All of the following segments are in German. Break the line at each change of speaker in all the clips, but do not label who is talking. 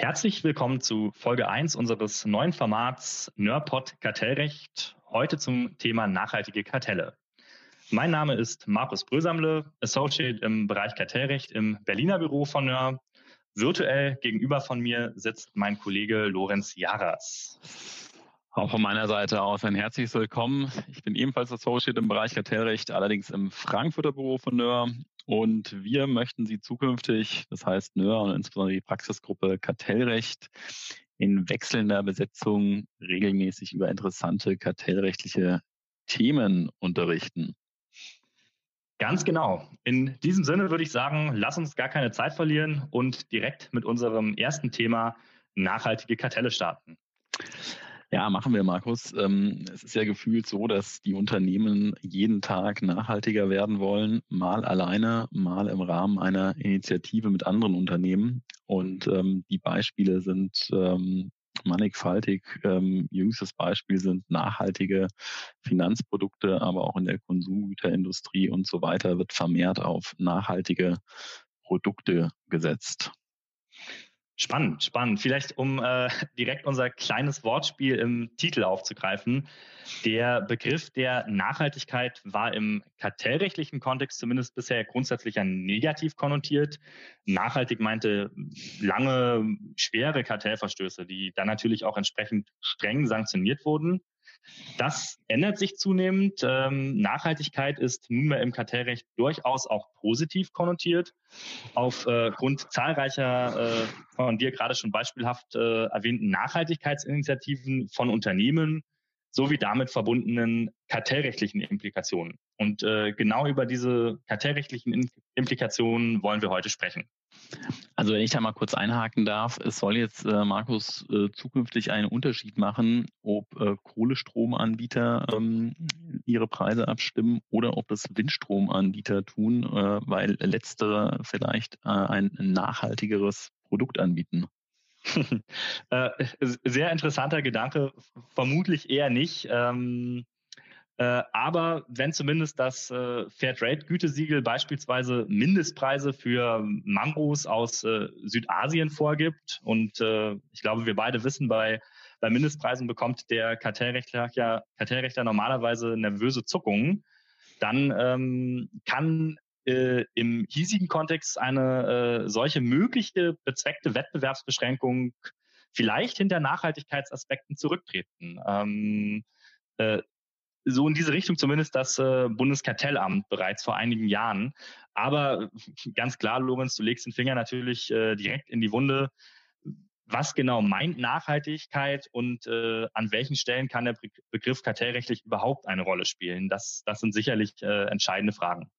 Herzlich willkommen zu Folge 1 unseres neuen Formats Nörpod Kartellrecht, heute zum Thema nachhaltige Kartelle. Mein Name ist Markus Brösamle, Associate im Bereich Kartellrecht im Berliner Büro von Nör. Virtuell gegenüber von mir sitzt mein Kollege Lorenz Jaras.
Auch von meiner Seite aus ein herzliches Willkommen. Ich bin ebenfalls Associate im Bereich Kartellrecht, allerdings im Frankfurter Büro von Nör und wir möchten Sie zukünftig, das heißt NÖR und insbesondere die Praxisgruppe Kartellrecht, in wechselnder Besetzung regelmäßig über interessante kartellrechtliche Themen unterrichten.
Ganz genau. In diesem Sinne würde ich sagen, lass uns gar keine Zeit verlieren und direkt mit unserem ersten Thema nachhaltige Kartelle starten.
Ja, machen wir, Markus. Ähm, es ist ja gefühlt so, dass die Unternehmen jeden Tag nachhaltiger werden wollen, mal alleine, mal im Rahmen einer Initiative mit anderen Unternehmen. Und ähm, die Beispiele sind ähm, mannigfaltig. jüngstes Beispiel sind nachhaltige Finanzprodukte, aber auch in der Konsumgüterindustrie und so weiter wird vermehrt auf nachhaltige Produkte gesetzt.
Spannend, spannend. Vielleicht, um äh, direkt unser kleines Wortspiel im Titel aufzugreifen. Der Begriff der Nachhaltigkeit war im kartellrechtlichen Kontext zumindest bisher grundsätzlich ja negativ konnotiert. Nachhaltig meinte lange, schwere Kartellverstöße, die dann natürlich auch entsprechend streng sanktioniert wurden. Das ändert sich zunehmend. Ähm, Nachhaltigkeit ist nunmehr im Kartellrecht durchaus auch positiv konnotiert. Aufgrund äh, zahlreicher äh, von dir gerade schon beispielhaft äh, erwähnten Nachhaltigkeitsinitiativen von Unternehmen sowie damit verbundenen kartellrechtlichen Implikationen. Und äh, genau über diese kartellrechtlichen Implikationen wollen wir heute sprechen.
Also wenn ich da mal kurz einhaken darf, es soll jetzt, äh, Markus, äh, zukünftig einen Unterschied machen, ob äh, Kohlestromanbieter ähm, ihre Preise abstimmen oder ob das Windstromanbieter tun, äh, weil letztere vielleicht äh, ein nachhaltigeres Produkt anbieten.
Äh, sehr interessanter Gedanke, vermutlich eher nicht. Ähm, äh, aber wenn zumindest das äh, Fairtrade-Gütesiegel beispielsweise Mindestpreise für Mangos aus äh, Südasien vorgibt und äh, ich glaube, wir beide wissen, bei, bei Mindestpreisen bekommt der Kartellrechtler, ja, Kartellrechtler normalerweise nervöse Zuckungen, dann ähm, kann äh, im hiesigen Kontext eine äh, solche mögliche bezweckte Wettbewerbsbeschränkung vielleicht hinter Nachhaltigkeitsaspekten zurücktreten. Ähm, äh, so in diese Richtung zumindest das äh, Bundeskartellamt bereits vor einigen Jahren. Aber ganz klar, Lorenz, du legst den Finger natürlich äh, direkt in die Wunde. Was genau meint Nachhaltigkeit und äh, an welchen Stellen kann der Begriff kartellrechtlich überhaupt eine Rolle spielen? Das, das sind sicherlich äh, entscheidende Fragen.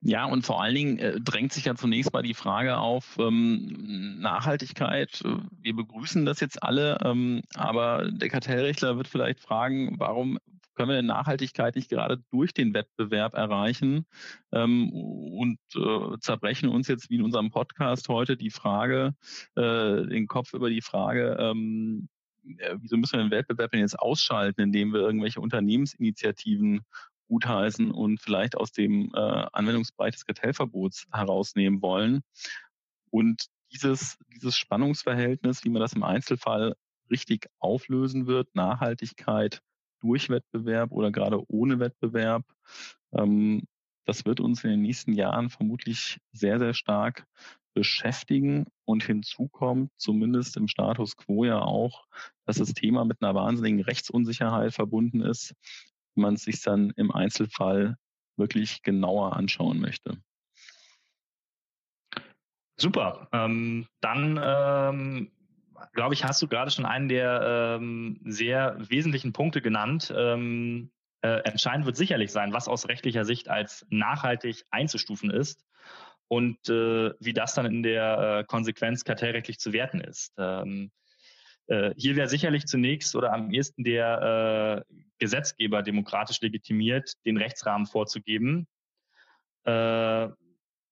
Ja, und vor allen Dingen äh, drängt sich ja zunächst mal die Frage auf ähm, Nachhaltigkeit. Wir begrüßen das jetzt alle, ähm, aber der Kartellrechtler wird vielleicht fragen, warum können wir denn Nachhaltigkeit nicht gerade durch den Wettbewerb erreichen ähm, und äh, zerbrechen uns jetzt wie in unserem Podcast heute die Frage, äh, den Kopf über die Frage, ähm, äh, wieso müssen wir den Wettbewerb denn jetzt ausschalten, indem wir irgendwelche Unternehmensinitiativen gutheißen und vielleicht aus dem äh, Anwendungsbereich des Kartellverbots herausnehmen wollen. Und dieses, dieses Spannungsverhältnis, wie man das im Einzelfall richtig auflösen wird, Nachhaltigkeit durch Wettbewerb oder gerade ohne Wettbewerb, ähm, das wird uns in den nächsten Jahren vermutlich sehr, sehr stark beschäftigen. Und hinzu kommt zumindest im Status quo ja auch, dass das Thema mit einer wahnsinnigen Rechtsunsicherheit verbunden ist, man sich dann im Einzelfall wirklich genauer anschauen möchte.
Super. Ähm, dann ähm, glaube ich, hast du gerade schon einen der ähm, sehr wesentlichen Punkte genannt. Ähm, äh, entscheidend wird sicherlich sein, was aus rechtlicher Sicht als nachhaltig einzustufen ist und äh, wie das dann in der äh, Konsequenz kartellrechtlich zu werten ist. Ähm, äh, hier wäre sicherlich zunächst oder am ehesten der äh, Gesetzgeber demokratisch legitimiert, den Rechtsrahmen vorzugeben. Äh,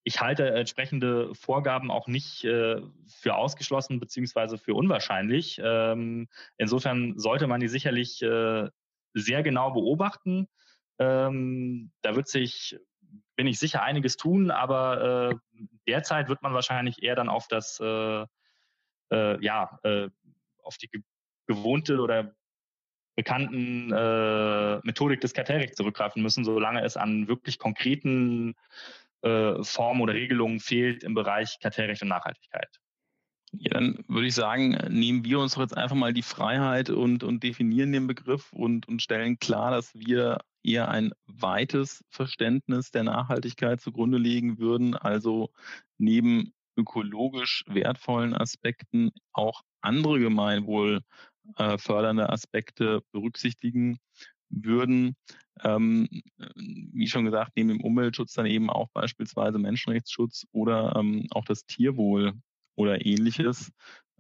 ich halte entsprechende Vorgaben auch nicht äh, für ausgeschlossen beziehungsweise für unwahrscheinlich. Ähm, insofern sollte man die sicherlich äh, sehr genau beobachten. Ähm, da wird sich, bin ich sicher, einiges tun, aber äh, derzeit wird man wahrscheinlich eher dann auf das äh, äh, ja, auf die gewohnte oder bekannten äh, Methodik des Kartellrechts zurückgreifen müssen, solange es an wirklich konkreten äh, Formen oder Regelungen fehlt im Bereich Kartellrecht und Nachhaltigkeit.
Ja, dann würde ich sagen, nehmen wir uns doch jetzt einfach mal die Freiheit und, und definieren den Begriff und, und stellen klar, dass wir eher ein weites Verständnis der Nachhaltigkeit zugrunde legen würden, also neben ökologisch wertvollen Aspekten auch andere Gemeinwohl äh, Aspekte berücksichtigen würden. Ähm, wie schon gesagt, neben dem Umweltschutz dann eben auch beispielsweise Menschenrechtsschutz oder ähm, auch das Tierwohl oder ähnliches.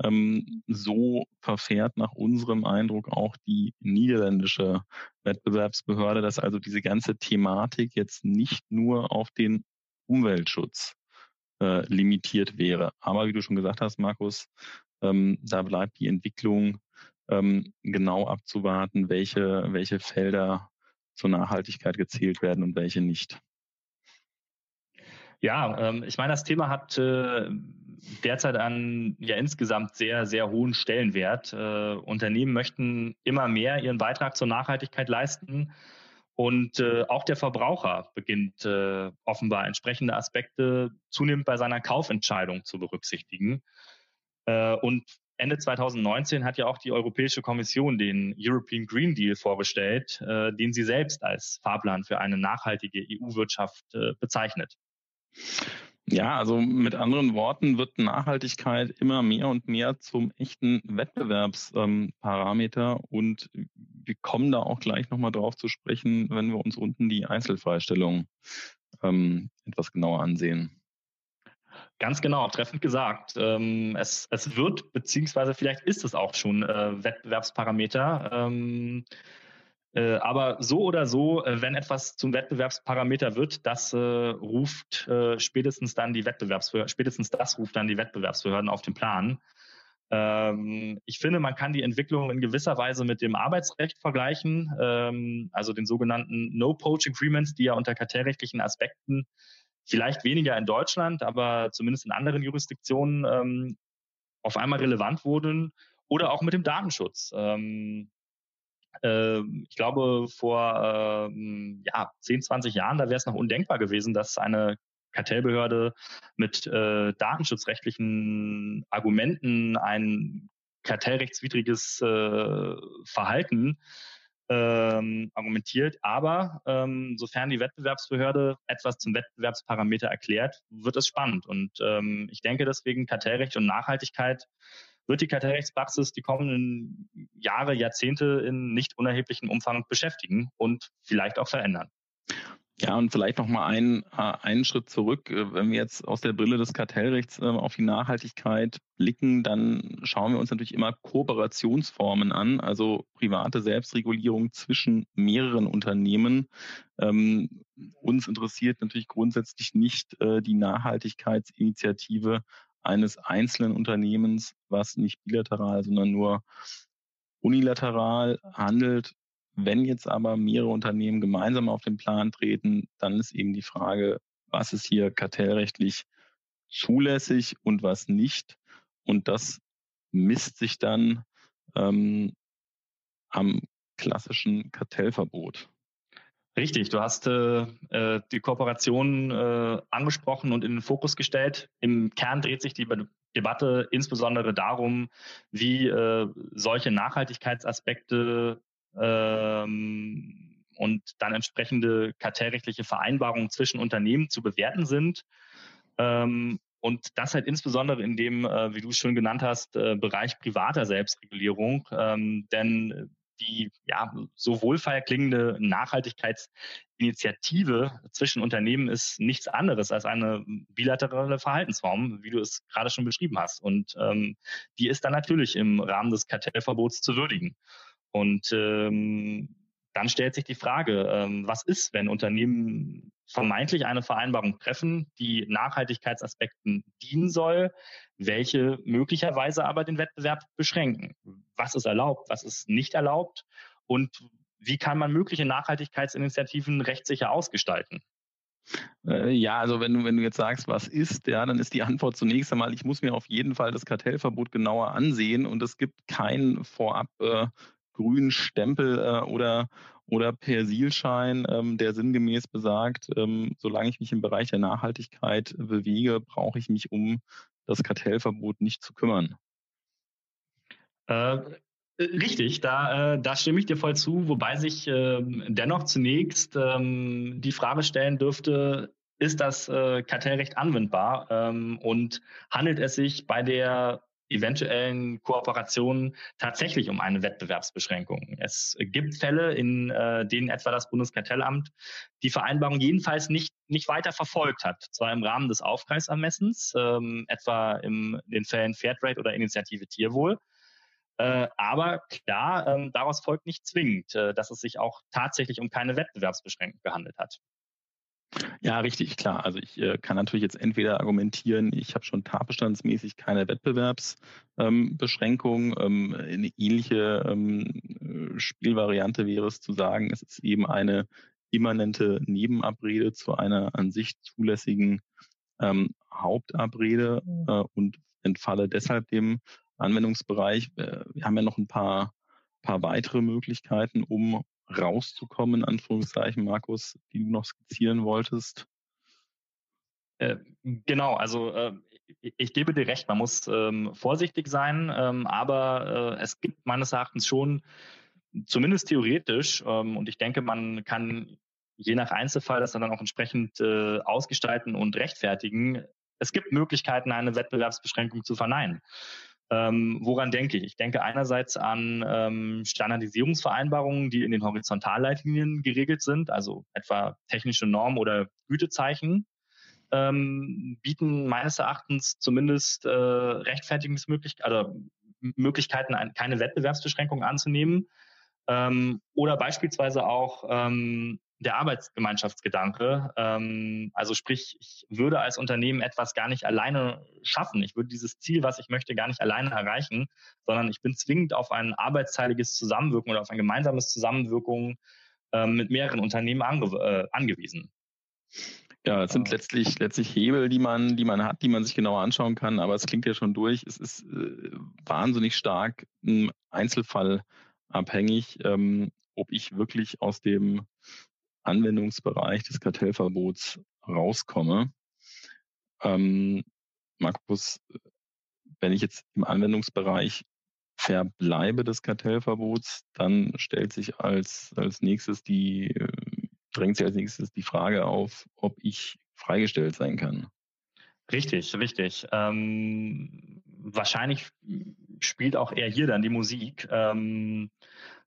Ähm, so verfährt nach unserem Eindruck auch die niederländische Wettbewerbsbehörde, dass also diese ganze Thematik jetzt nicht nur auf den Umweltschutz äh, limitiert wäre. Aber wie du schon gesagt hast, Markus, ähm, da bleibt die Entwicklung ähm, genau abzuwarten, welche, welche Felder zur Nachhaltigkeit gezählt werden und welche nicht.
Ja, ähm, ich meine, das Thema hat äh, derzeit einen ja insgesamt sehr, sehr hohen Stellenwert. Äh, Unternehmen möchten immer mehr ihren Beitrag zur Nachhaltigkeit leisten. Und äh, auch der Verbraucher beginnt äh, offenbar entsprechende Aspekte zunehmend bei seiner Kaufentscheidung zu berücksichtigen. Äh, und Ende 2019 hat ja auch die Europäische Kommission den European Green Deal vorgestellt, äh, den sie selbst als Fahrplan für eine nachhaltige EU-Wirtschaft äh, bezeichnet.
Ja, also mit anderen Worten wird Nachhaltigkeit immer mehr und mehr zum echten Wettbewerbsparameter und wir kommen da auch gleich nochmal drauf zu sprechen, wenn wir uns unten die Einzelfreistellung ähm, etwas genauer ansehen.
Ganz genau, treffend gesagt. Ähm, es, es wird, beziehungsweise vielleicht ist es auch schon äh, Wettbewerbsparameter. Ähm, äh, aber so oder so, äh, wenn etwas zum Wettbewerbsparameter wird, das äh, ruft äh, spätestens dann die Wettbewerbsbehörden, spätestens das ruft dann die Wettbewerbsbehörden auf den Plan. Ähm, ich finde, man kann die Entwicklung in gewisser Weise mit dem Arbeitsrecht vergleichen, ähm, also den sogenannten No-Poach Agreements, die ja unter kartellrechtlichen Aspekten vielleicht weniger in Deutschland, aber zumindest in anderen Jurisdiktionen ähm, auf einmal relevant wurden oder auch mit dem Datenschutz. Ähm, äh, ich glaube, vor äh, ja, 10, 20 Jahren, da wäre es noch undenkbar gewesen, dass eine Kartellbehörde mit äh, datenschutzrechtlichen Argumenten ein kartellrechtswidriges äh, Verhalten ähm, argumentiert. Aber ähm, sofern die Wettbewerbsbehörde etwas zum Wettbewerbsparameter erklärt, wird es spannend. Und ähm, ich denke deswegen Kartellrecht und Nachhaltigkeit wird die Kartellrechtspraxis die kommenden Jahre, Jahrzehnte in nicht unerheblichem Umfang beschäftigen und vielleicht auch verändern.
Ja, und vielleicht noch mal einen, äh, einen Schritt zurück. Äh, wenn wir jetzt aus der Brille des Kartellrechts äh, auf die Nachhaltigkeit blicken, dann schauen wir uns natürlich immer Kooperationsformen an, also private Selbstregulierung zwischen mehreren Unternehmen. Ähm, uns interessiert natürlich grundsätzlich nicht die Nachhaltigkeitsinitiative eines einzelnen Unternehmens, was nicht bilateral, sondern nur unilateral handelt. Wenn jetzt aber mehrere Unternehmen gemeinsam auf den Plan treten, dann ist eben die Frage, was ist hier kartellrechtlich zulässig und was nicht. Und das misst sich dann ähm, am klassischen Kartellverbot.
Richtig, du hast äh, äh, die Kooperation äh, angesprochen und in den Fokus gestellt. Im Kern dreht sich die Debatte insbesondere darum, wie äh, solche Nachhaltigkeitsaspekte ähm, und dann entsprechende kartellrechtliche Vereinbarungen zwischen Unternehmen zu bewerten sind. Ähm, und das halt insbesondere in dem, äh, wie du es schon genannt hast, äh, Bereich privater Selbstregulierung. Ähm, denn die ja so wohlfeil klingende Nachhaltigkeitsinitiative zwischen Unternehmen ist nichts anderes als eine bilaterale Verhaltensform, wie du es gerade schon beschrieben hast. Und ähm, die ist dann natürlich im Rahmen des Kartellverbots zu würdigen. Und ähm, dann stellt sich die Frage, ähm, was ist, wenn Unternehmen vermeintlich eine Vereinbarung treffen, die Nachhaltigkeitsaspekten dienen soll, welche möglicherweise aber den Wettbewerb beschränken. Was ist erlaubt, was ist nicht erlaubt und wie kann man mögliche Nachhaltigkeitsinitiativen rechtssicher ausgestalten?
Äh, ja, also wenn du, wenn du jetzt sagst, was ist, ja, dann ist die Antwort zunächst einmal, ich muss mir auf jeden Fall das Kartellverbot genauer ansehen und es gibt keinen vorab äh, grünen Stempel äh, oder, oder Persilschein, ähm, der sinngemäß besagt, ähm, solange ich mich im Bereich der Nachhaltigkeit bewege, brauche ich mich um das Kartellverbot nicht zu kümmern.
Äh, Richtig, da, äh, da stimme ich dir voll zu, wobei sich äh, dennoch zunächst ähm, die Frage stellen dürfte, ist das äh, Kartellrecht anwendbar ähm, und handelt es sich bei der eventuellen Kooperation tatsächlich um eine Wettbewerbsbeschränkung. Es gibt Fälle, in äh, denen etwa das Bundeskartellamt die Vereinbarung jedenfalls nicht, nicht weiter verfolgt hat. Zwar im Rahmen des Aufkreisermessens, ähm, etwa in den Fällen Fairtrade oder Initiative Tierwohl. Äh, aber klar, ähm, daraus folgt nicht zwingend, äh, dass es sich auch tatsächlich um keine Wettbewerbsbeschränkung gehandelt hat.
Ja, richtig, klar. Also ich äh, kann natürlich jetzt entweder argumentieren, ich habe schon tatbestandsmäßig keine Wettbewerbsbeschränkung. Ähm, ähm, eine ähnliche ähm, Spielvariante wäre es zu sagen, es ist eben eine immanente Nebenabrede zu einer an sich zulässigen ähm, Hauptabrede äh, und entfalle deshalb dem Anwendungsbereich. Äh, wir haben ja noch ein paar, paar weitere Möglichkeiten, um rauszukommen, in Anführungszeichen, Markus, die du noch skizzieren wolltest.
Äh, genau, also äh, ich gebe dir recht, man muss ähm, vorsichtig sein, ähm, aber äh, es gibt meines Erachtens schon, zumindest theoretisch, ähm, und ich denke, man kann je nach Einzelfall das dann auch entsprechend ausgestalten und rechtfertigen. Es gibt Möglichkeiten, eine Wettbewerbsbeschränkung zu verneinen. Ähm, woran denke ich? Ich denke einerseits an ähm, Standardisierungsvereinbarungen, die in den Horizontalleitlinien geregelt sind, also etwa technische Normen oder Gütezeichen, ähm, bieten meines Erachtens zumindest äh, Rechtfertigungsmöglichkeiten, also Möglichkeiten, keine Wettbewerbsbeschränkung anzunehmen. Ähm, oder beispielsweise auch ähm, der Arbeitsgemeinschaftsgedanke. Ähm, also sprich, ich würde als Unternehmen etwas gar nicht alleine schaffen. Ich würde dieses Ziel, was ich möchte, gar nicht alleine erreichen, sondern ich bin zwingend auf ein arbeitsteiliges Zusammenwirken oder auf ein gemeinsames Zusammenwirken äh, mit mehreren Unternehmen ange äh, angewiesen.
Ja, es sind letztlich, letztlich Hebel, die man, die man hat, die man sich genauer anschauen kann, aber es klingt ja schon durch. Es ist äh, wahnsinnig stark im Einzelfall abhängig, ähm, ob ich wirklich aus dem Anwendungsbereich des Kartellverbots rauskomme. Ähm, Markus, wenn ich jetzt im Anwendungsbereich verbleibe des Kartellverbots, dann stellt sich als, als nächstes die, äh, drängt sich als nächstes die Frage auf, ob ich freigestellt sein kann.
Richtig, richtig. Ähm, wahrscheinlich spielt auch eher hier dann die Musik. Ähm,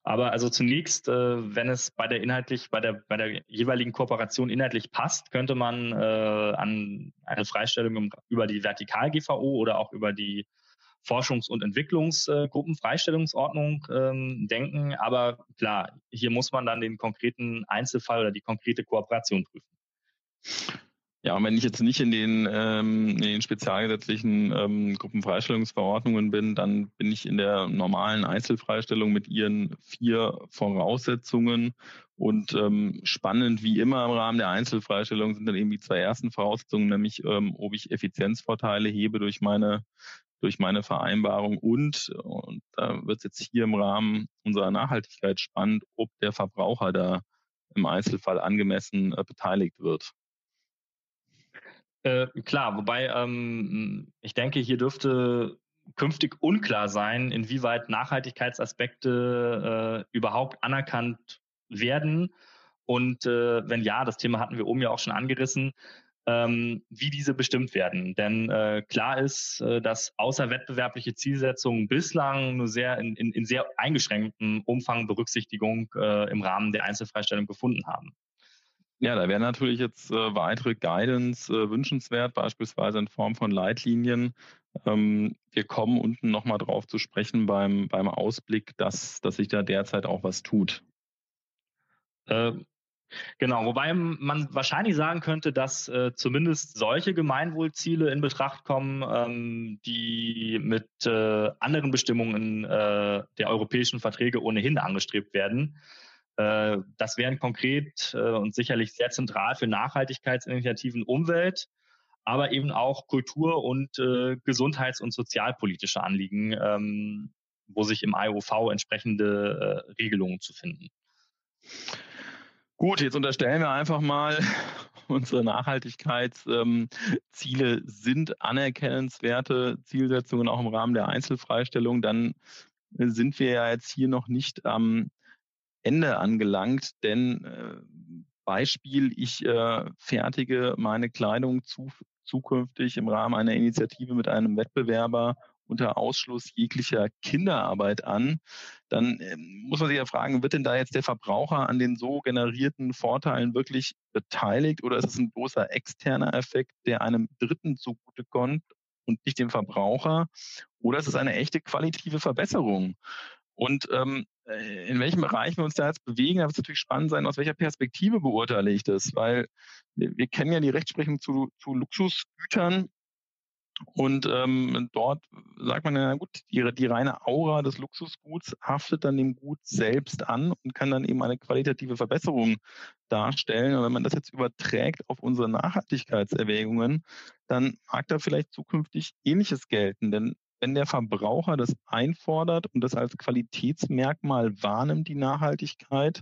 aber also zunächst, äh, wenn es bei der inhaltlich, bei der, bei der jeweiligen Kooperation inhaltlich passt, könnte man äh, an eine Freistellung über die Vertikal-GVO oder auch über die Forschungs- und Entwicklungsgruppenfreistellungsordnung äh, ähm, denken. Aber klar, hier muss man dann den konkreten Einzelfall oder die konkrete Kooperation prüfen.
Ja, und wenn ich jetzt nicht in den, ähm, in den spezialgesetzlichen ähm, Gruppenfreistellungsverordnungen bin, dann bin ich in der normalen Einzelfreistellung mit ihren vier Voraussetzungen. Und ähm, spannend wie immer im Rahmen der Einzelfreistellung sind dann eben die zwei ersten Voraussetzungen, nämlich ähm, ob ich Effizienzvorteile hebe durch meine durch meine Vereinbarung und, und da wird es jetzt hier im Rahmen unserer Nachhaltigkeit spannend, ob der Verbraucher da im Einzelfall angemessen äh, beteiligt wird.
Äh, klar, wobei ähm, ich denke, hier dürfte künftig unklar sein, inwieweit Nachhaltigkeitsaspekte äh, überhaupt anerkannt werden. Und äh, wenn ja, das Thema hatten wir oben ja auch schon angerissen, ähm, wie diese bestimmt werden. Denn äh, klar ist, äh, dass außerwettbewerbliche Zielsetzungen bislang nur sehr in, in, in sehr eingeschränktem Umfang Berücksichtigung äh, im Rahmen der Einzelfreistellung gefunden haben.
Ja, da wäre natürlich jetzt äh, weitere Guidance äh, wünschenswert, beispielsweise in Form von Leitlinien. Ähm, wir kommen unten nochmal drauf zu sprechen beim, beim Ausblick, dass, dass sich da derzeit auch was tut.
Äh, genau, wobei man wahrscheinlich sagen könnte, dass äh, zumindest solche Gemeinwohlziele in Betracht kommen, ähm, die mit äh, anderen Bestimmungen äh, der europäischen Verträge ohnehin angestrebt werden. Äh, das wären konkret äh, und sicherlich sehr zentral für Nachhaltigkeitsinitiativen Umwelt, aber eben auch Kultur- und äh, gesundheits- und sozialpolitische Anliegen, ähm, wo sich im IOV entsprechende Regelungen zu finden.
Gut, jetzt unterstellen wir einfach mal, unsere Nachhaltigkeitsziele ähm, sind anerkennenswerte Zielsetzungen auch im Rahmen der Einzelfreistellung. Dann sind wir ja jetzt hier noch nicht am Ende angelangt, denn äh, Beispiel, ich äh, fertige meine Kleidung zu, zukünftig im Rahmen einer Initiative mit einem Wettbewerber unter Ausschluss jeglicher Kinderarbeit an, dann ähm, muss man sich ja fragen, wird denn da jetzt der Verbraucher an den so generierten Vorteilen wirklich beteiligt oder ist es ein großer externer Effekt, der einem Dritten zugutekommt und nicht dem Verbraucher? Oder ist es eine echte qualitative Verbesserung? Und ähm, äh, in welchem Bereich wir uns da jetzt bewegen, da wird es natürlich spannend sein, aus welcher Perspektive beurteile ich das, weil wir, wir kennen ja die Rechtsprechung zu, zu Luxusgütern und ähm, dort sagt man ja gut, die, die reine Aura des Luxusguts haftet dann dem Gut selbst an und kann dann eben eine qualitative Verbesserung darstellen. Und wenn man das jetzt überträgt auf unsere Nachhaltigkeitserwägungen, dann mag da vielleicht zukünftig Ähnliches gelten. Denn wenn der Verbraucher das einfordert und das als Qualitätsmerkmal wahrnimmt, die Nachhaltigkeit,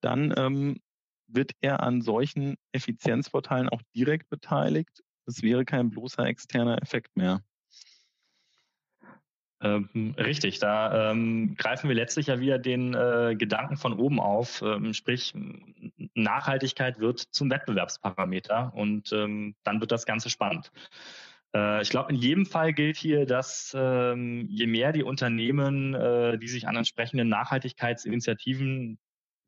dann ähm, wird er an solchen Effizienzvorteilen auch direkt beteiligt es wäre kein bloßer externer Effekt mehr.
Ähm, richtig, da ähm, greifen wir letztlich ja wieder den äh, Gedanken von oben auf, ähm, sprich Nachhaltigkeit wird zum Wettbewerbsparameter und ähm, dann wird das Ganze spannend. Äh, ich glaube, in jedem Fall gilt hier, dass ähm, je mehr die Unternehmen, äh, die sich an entsprechenden Nachhaltigkeitsinitiativen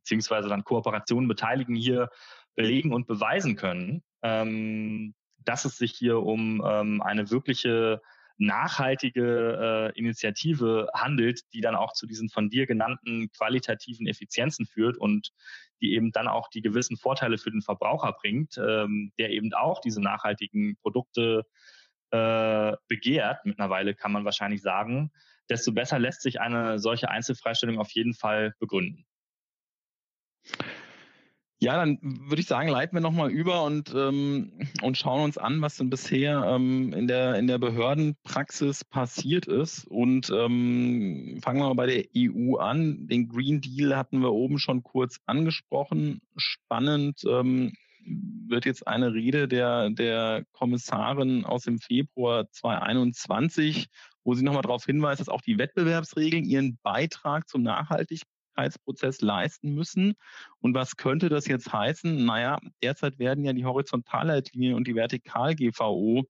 beziehungsweise dann Kooperationen beteiligen, hier belegen und beweisen können, ähm, dass es sich hier um ähm, eine wirkliche nachhaltige äh, Initiative handelt, die dann auch zu diesen von dir genannten qualitativen Effizienzen führt und die eben dann auch die gewissen Vorteile für den Verbraucher bringt, ähm, der eben auch diese nachhaltigen Produkte äh, begehrt, mittlerweile kann man wahrscheinlich sagen, desto besser lässt sich eine solche Einzelfreistellung auf jeden Fall begründen.
Ja, dann würde ich sagen, leiten wir nochmal über und, ähm, und schauen uns an, was denn bisher ähm, in, der, in der Behördenpraxis passiert ist. Und ähm, fangen wir mal bei der EU an. Den Green Deal hatten wir oben schon kurz angesprochen. Spannend ähm, wird jetzt eine Rede der, der Kommissarin aus dem Februar 2021, wo sie nochmal darauf hinweist, dass auch die Wettbewerbsregeln ihren Beitrag zum Nachhaltigkeit Nachhaltigkeitsprozess leisten müssen. Und was könnte das jetzt heißen? Naja, derzeit werden ja die Horizontalleitlinien und die Vertikal-GVO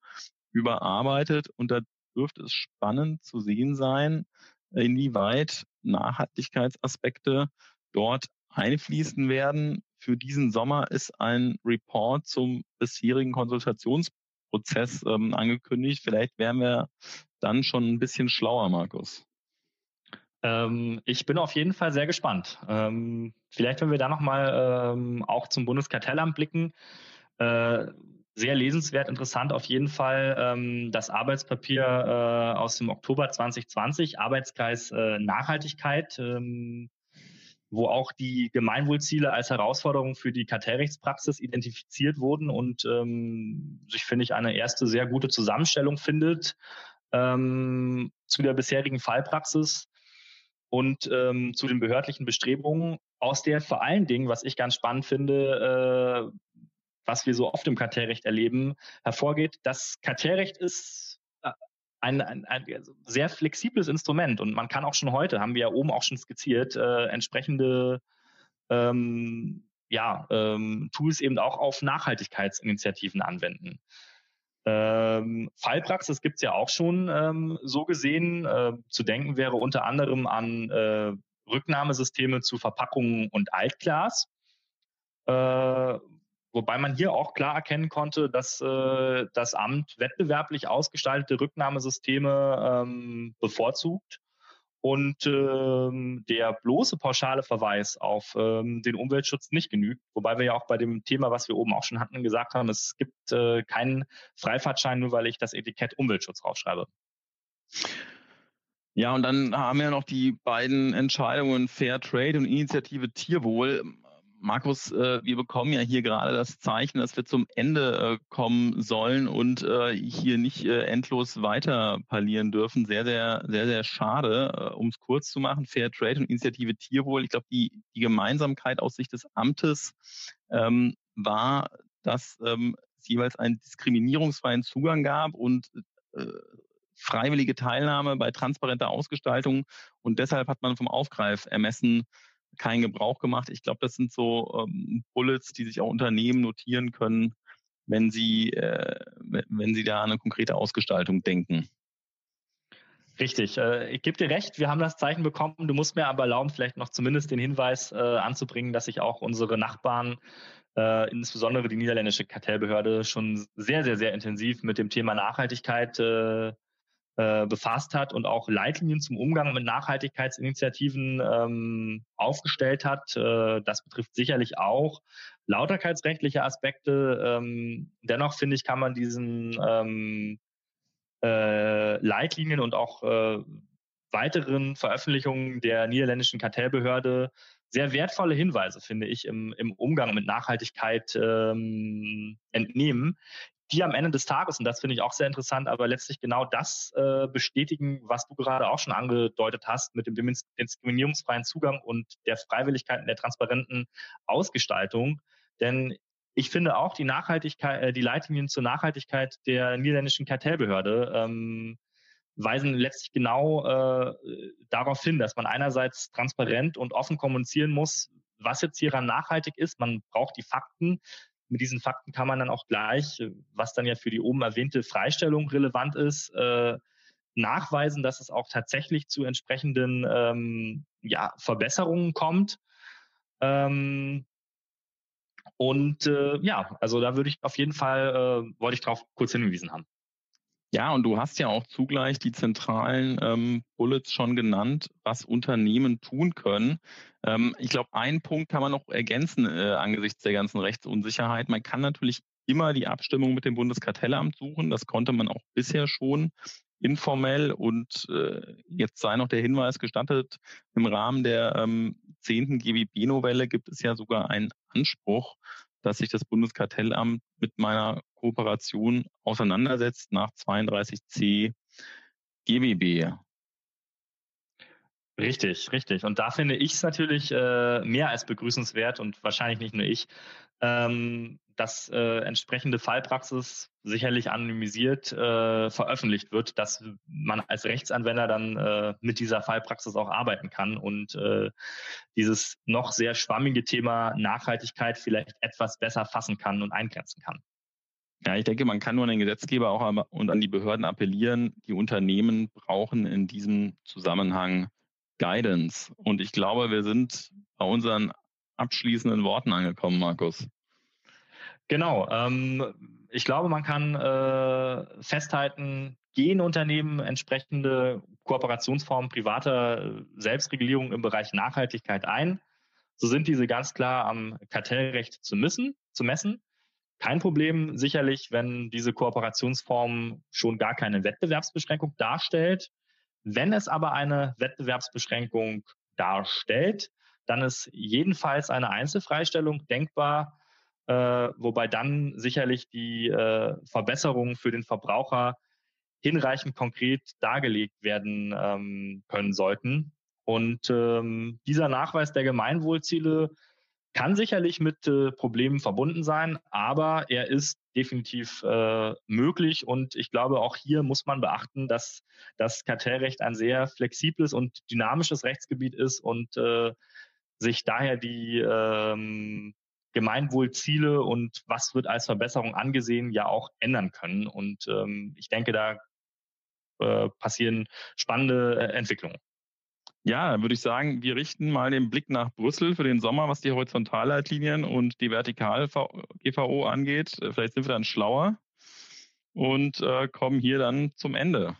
überarbeitet und da dürfte es spannend zu sehen sein, inwieweit Nachhaltigkeitsaspekte dort einfließen werden. Für diesen Sommer ist ein Report zum bisherigen Konsultationsprozess ähm, angekündigt. Vielleicht wären wir dann schon ein bisschen schlauer, Markus.
Ähm, ich bin auf jeden Fall sehr gespannt. Ähm, vielleicht, wenn wir da nochmal ähm, auch zum Bundeskartellamt blicken. Äh, sehr lesenswert, interessant auf jeden Fall ähm, das Arbeitspapier äh, aus dem Oktober 2020, Arbeitskreis äh, Nachhaltigkeit, ähm, wo auch die Gemeinwohlziele als Herausforderung für die Kartellrechtspraxis identifiziert wurden und ähm, sich, finde ich, eine erste sehr gute Zusammenstellung findet ähm, zu der bisherigen Fallpraxis und ähm, zu den behördlichen Bestrebungen, aus der vor allen Dingen, was ich ganz spannend finde, äh, was wir so oft im Kartellrecht erleben, hervorgeht, das Kartellrecht ist ein, ein, ein, sehr flexibles Instrument und man kann auch schon heute, haben wir ja oben auch schon skizziert, äh, entsprechende ähm, ja, ähm, Tools eben auch auf Nachhaltigkeitsinitiativen anwenden. Ähm, Fallpraxis gibt's ja auch schon ähm, so gesehen. Äh, zu denken wäre unter anderem an äh, Rücknahmesysteme zu Verpackungen und Altglas. Äh, wobei man hier auch klar erkennen konnte, dass äh, das Amt wettbewerblich ausgestaltete Rücknahmesysteme ähm, bevorzugt und ähm, der bloße pauschale Verweis auf ähm, den Umweltschutz nicht genügt. Wobei wir ja auch bei dem Thema, was wir oben auch schon hatten, gesagt haben, es gibt äh, keinen Freifahrtschein, nur weil ich das Etikett Umweltschutz draufschreibe.
Ja, und dann haben wir noch die beiden Entscheidungen Fair Trade und Initiative Tierwohl. Markus, äh, wir bekommen ja hier gerade das Zeichen, dass wir zum Ende äh, kommen sollen und äh, hier nicht endlos weiter parlieren dürfen. Sehr, sehr, sehr, sehr schade. Um es kurz zu machen, Fair Trade und Initiative Tierwohl, ich glaube, die, die Gemeinsamkeit aus Sicht des Amtes ähm, war, dass ähm, es jeweils einen diskriminierungsfreien Zugang gab und äh, freiwillige Teilnahme bei transparenter Ausgestaltung. Und deshalb hat man vom Aufgreifermessen keinen Gebrauch gemacht. Ich glaube, das sind so ähm, Bullets, die sich auch Unternehmen notieren können, wenn sie, äh, wenn sie da an eine konkrete Ausgestaltung denken.
Richtig. Äh, ich gebe dir recht, wir haben das Zeichen bekommen. Du musst mir aber erlauben, vielleicht noch zumindest den Hinweis äh, anzubringen, dass sich auch unsere Nachbarn, äh, insbesondere die niederländische Kartellbehörde, schon sehr, sehr, sehr intensiv mit dem Thema Nachhaltigkeit äh, äh, befasst hat und auch Leitlinien zum Umgang mit Nachhaltigkeitsinitiativen ähm, aufgestellt hat. Äh, das betrifft sicherlich auch lauterkeitsrechtliche Aspekte. Ähm, dennoch finde ich, kann man diesen ähm, äh, Leitlinien und auch äh, weiteren Veröffentlichungen der niederländischen Kartellbehörde sehr wertvolle Hinweise, finde ich, im, im Umgang mit Nachhaltigkeit ähm, entnehmen, die am Ende des Tages, und das finde ich auch sehr interessant, aber letztlich genau das äh, bestätigen, was du gerade auch schon angedeutet hast mit dem diskriminierungsfreien Zugang und der Freiwilligkeit und der transparenten Ausgestaltung. Denn ich finde auch die Nachhaltigkeit, äh, die Leitlinien zur Nachhaltigkeit der niederländischen Kartellbehörde ähm, weisen letztlich genau äh, darauf hin, dass man einerseits transparent und offen kommunizieren muss, was jetzt hieran nachhaltig ist. Man braucht die Fakten mit diesen Fakten kann man dann auch gleich, was dann ja für die oben erwähnte Freistellung relevant ist, äh, nachweisen, dass es auch tatsächlich zu entsprechenden ähm, ja, Verbesserungen kommt. Ähm, und äh, ja, also da würde ich auf jeden Fall, äh, wollte ich darauf kurz hingewiesen haben.
Ja, und du hast ja auch zugleich die zentralen ähm, Bullets schon genannt, was Unternehmen tun können. Ähm, ich glaube, einen Punkt kann man noch ergänzen äh, angesichts der ganzen Rechtsunsicherheit. Man kann natürlich immer die Abstimmung mit dem Bundeskartellamt suchen. Das konnte man auch bisher schon informell. Und äh, jetzt sei noch der Hinweis gestattet, im Rahmen der ähm, 10. GWB-Novelle gibt es ja sogar einen Anspruch, dass sich das Bundeskartellamt mit meiner Kooperation auseinandersetzt nach 32c GWB.
Richtig, richtig. Und da finde ich es natürlich äh, mehr als begrüßenswert und wahrscheinlich nicht nur ich, ähm, dass äh, entsprechende Fallpraxis sicherlich anonymisiert äh, veröffentlicht wird, dass man als Rechtsanwender dann äh, mit dieser Fallpraxis auch arbeiten kann und äh, dieses noch sehr schwammige Thema Nachhaltigkeit vielleicht etwas besser fassen kann und eingrenzen kann.
Ja, ich denke, man kann nur an den Gesetzgeber auch und an die Behörden appellieren. Die Unternehmen brauchen in diesem Zusammenhang Guidance. Und ich glaube, wir sind bei unseren abschließenden Worten angekommen, Markus.
Genau. Ähm, ich glaube, man kann äh, festhalten, gehen Unternehmen entsprechende Kooperationsformen privater Selbstregulierung im Bereich Nachhaltigkeit ein, so sind diese ganz klar am Kartellrecht zu messen, zu messen. Kein Problem sicherlich, wenn diese Kooperationsform schon gar keine Wettbewerbsbeschränkung darstellt. Wenn es aber eine Wettbewerbsbeschränkung darstellt, dann ist jedenfalls eine Einzelfreistellung denkbar, äh, wobei dann sicherlich die äh, Verbesserungen für den Verbraucher hinreichend konkret dargelegt werden ähm, können sollten. Und ähm, dieser Nachweis der Gemeinwohlziele kann sicherlich mit äh, Problemen verbunden sein, aber er ist definitiv äh, möglich. Und ich glaube, auch hier muss man beachten, dass das Kartellrecht ein sehr flexibles und dynamisches Rechtsgebiet ist und äh, sich daher die ähm, Gemeinwohlziele und was wird als Verbesserung angesehen, ja auch ändern können. Und ähm, ich denke, da äh, passieren spannende äh, Entwicklungen.
Ja, dann würde ich sagen, wir richten mal den Blick nach Brüssel für den Sommer, was die Horizontalleitlinien und die Vertikal-GVO angeht. Äh, vielleicht sind wir dann schlauer und äh, kommen hier dann zum Ende.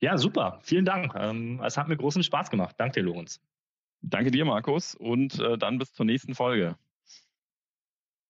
Ja, super. Vielen Dank. Ähm, es hat mir großen Spaß gemacht. Danke dir, Lorenz.
Danke dir, Markus, und äh, dann bis zur nächsten Folge.